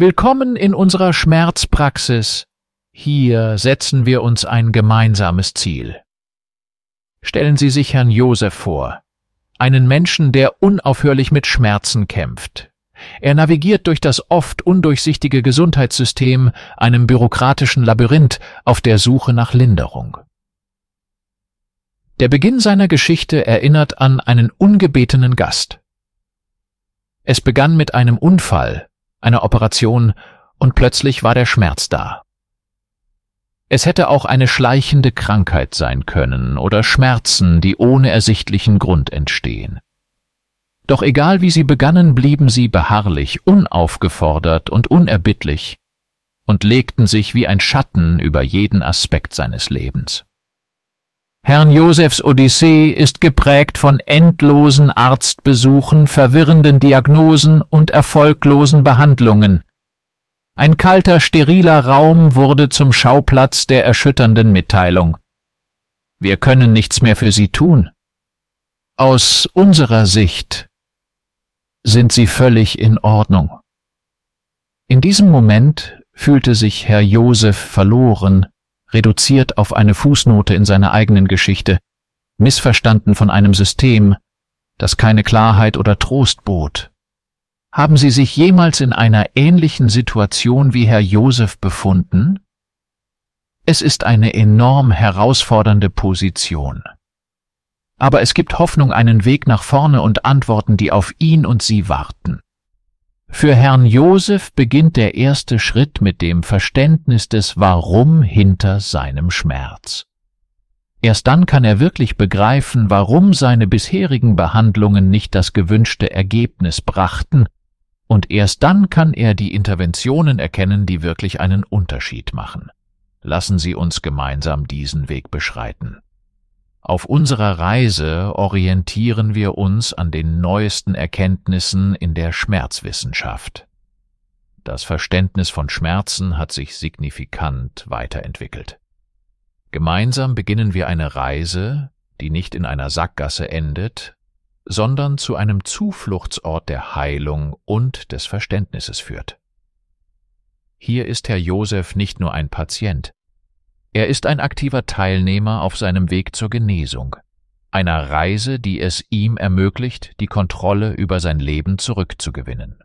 Willkommen in unserer Schmerzpraxis. Hier setzen wir uns ein gemeinsames Ziel. Stellen Sie sich Herrn Josef vor, einen Menschen, der unaufhörlich mit Schmerzen kämpft. Er navigiert durch das oft undurchsichtige Gesundheitssystem, einem bürokratischen Labyrinth, auf der Suche nach Linderung. Der Beginn seiner Geschichte erinnert an einen ungebetenen Gast. Es begann mit einem Unfall, einer Operation, und plötzlich war der Schmerz da. Es hätte auch eine schleichende Krankheit sein können oder Schmerzen, die ohne ersichtlichen Grund entstehen. Doch egal wie sie begannen, blieben sie beharrlich, unaufgefordert und unerbittlich und legten sich wie ein Schatten über jeden Aspekt seines Lebens. Herrn Josefs Odyssee ist geprägt von endlosen Arztbesuchen, verwirrenden Diagnosen und erfolglosen Behandlungen. Ein kalter, steriler Raum wurde zum Schauplatz der erschütternden Mitteilung. Wir können nichts mehr für Sie tun. Aus unserer Sicht sind Sie völlig in Ordnung. In diesem Moment fühlte sich Herr Josef verloren, reduziert auf eine Fußnote in seiner eigenen Geschichte, missverstanden von einem System, das keine Klarheit oder Trost bot. Haben Sie sich jemals in einer ähnlichen Situation wie Herr Josef befunden? Es ist eine enorm herausfordernde Position. Aber es gibt Hoffnung, einen Weg nach vorne und Antworten, die auf ihn und sie warten. Für Herrn Josef beginnt der erste Schritt mit dem Verständnis des Warum hinter seinem Schmerz. Erst dann kann er wirklich begreifen, warum seine bisherigen Behandlungen nicht das gewünschte Ergebnis brachten, und erst dann kann er die Interventionen erkennen, die wirklich einen Unterschied machen. Lassen Sie uns gemeinsam diesen Weg beschreiten. Auf unserer Reise orientieren wir uns an den neuesten Erkenntnissen in der Schmerzwissenschaft. Das Verständnis von Schmerzen hat sich signifikant weiterentwickelt. Gemeinsam beginnen wir eine Reise, die nicht in einer Sackgasse endet, sondern zu einem Zufluchtsort der Heilung und des Verständnisses führt. Hier ist Herr Josef nicht nur ein Patient, er ist ein aktiver Teilnehmer auf seinem Weg zur Genesung, einer Reise, die es ihm ermöglicht, die Kontrolle über sein Leben zurückzugewinnen.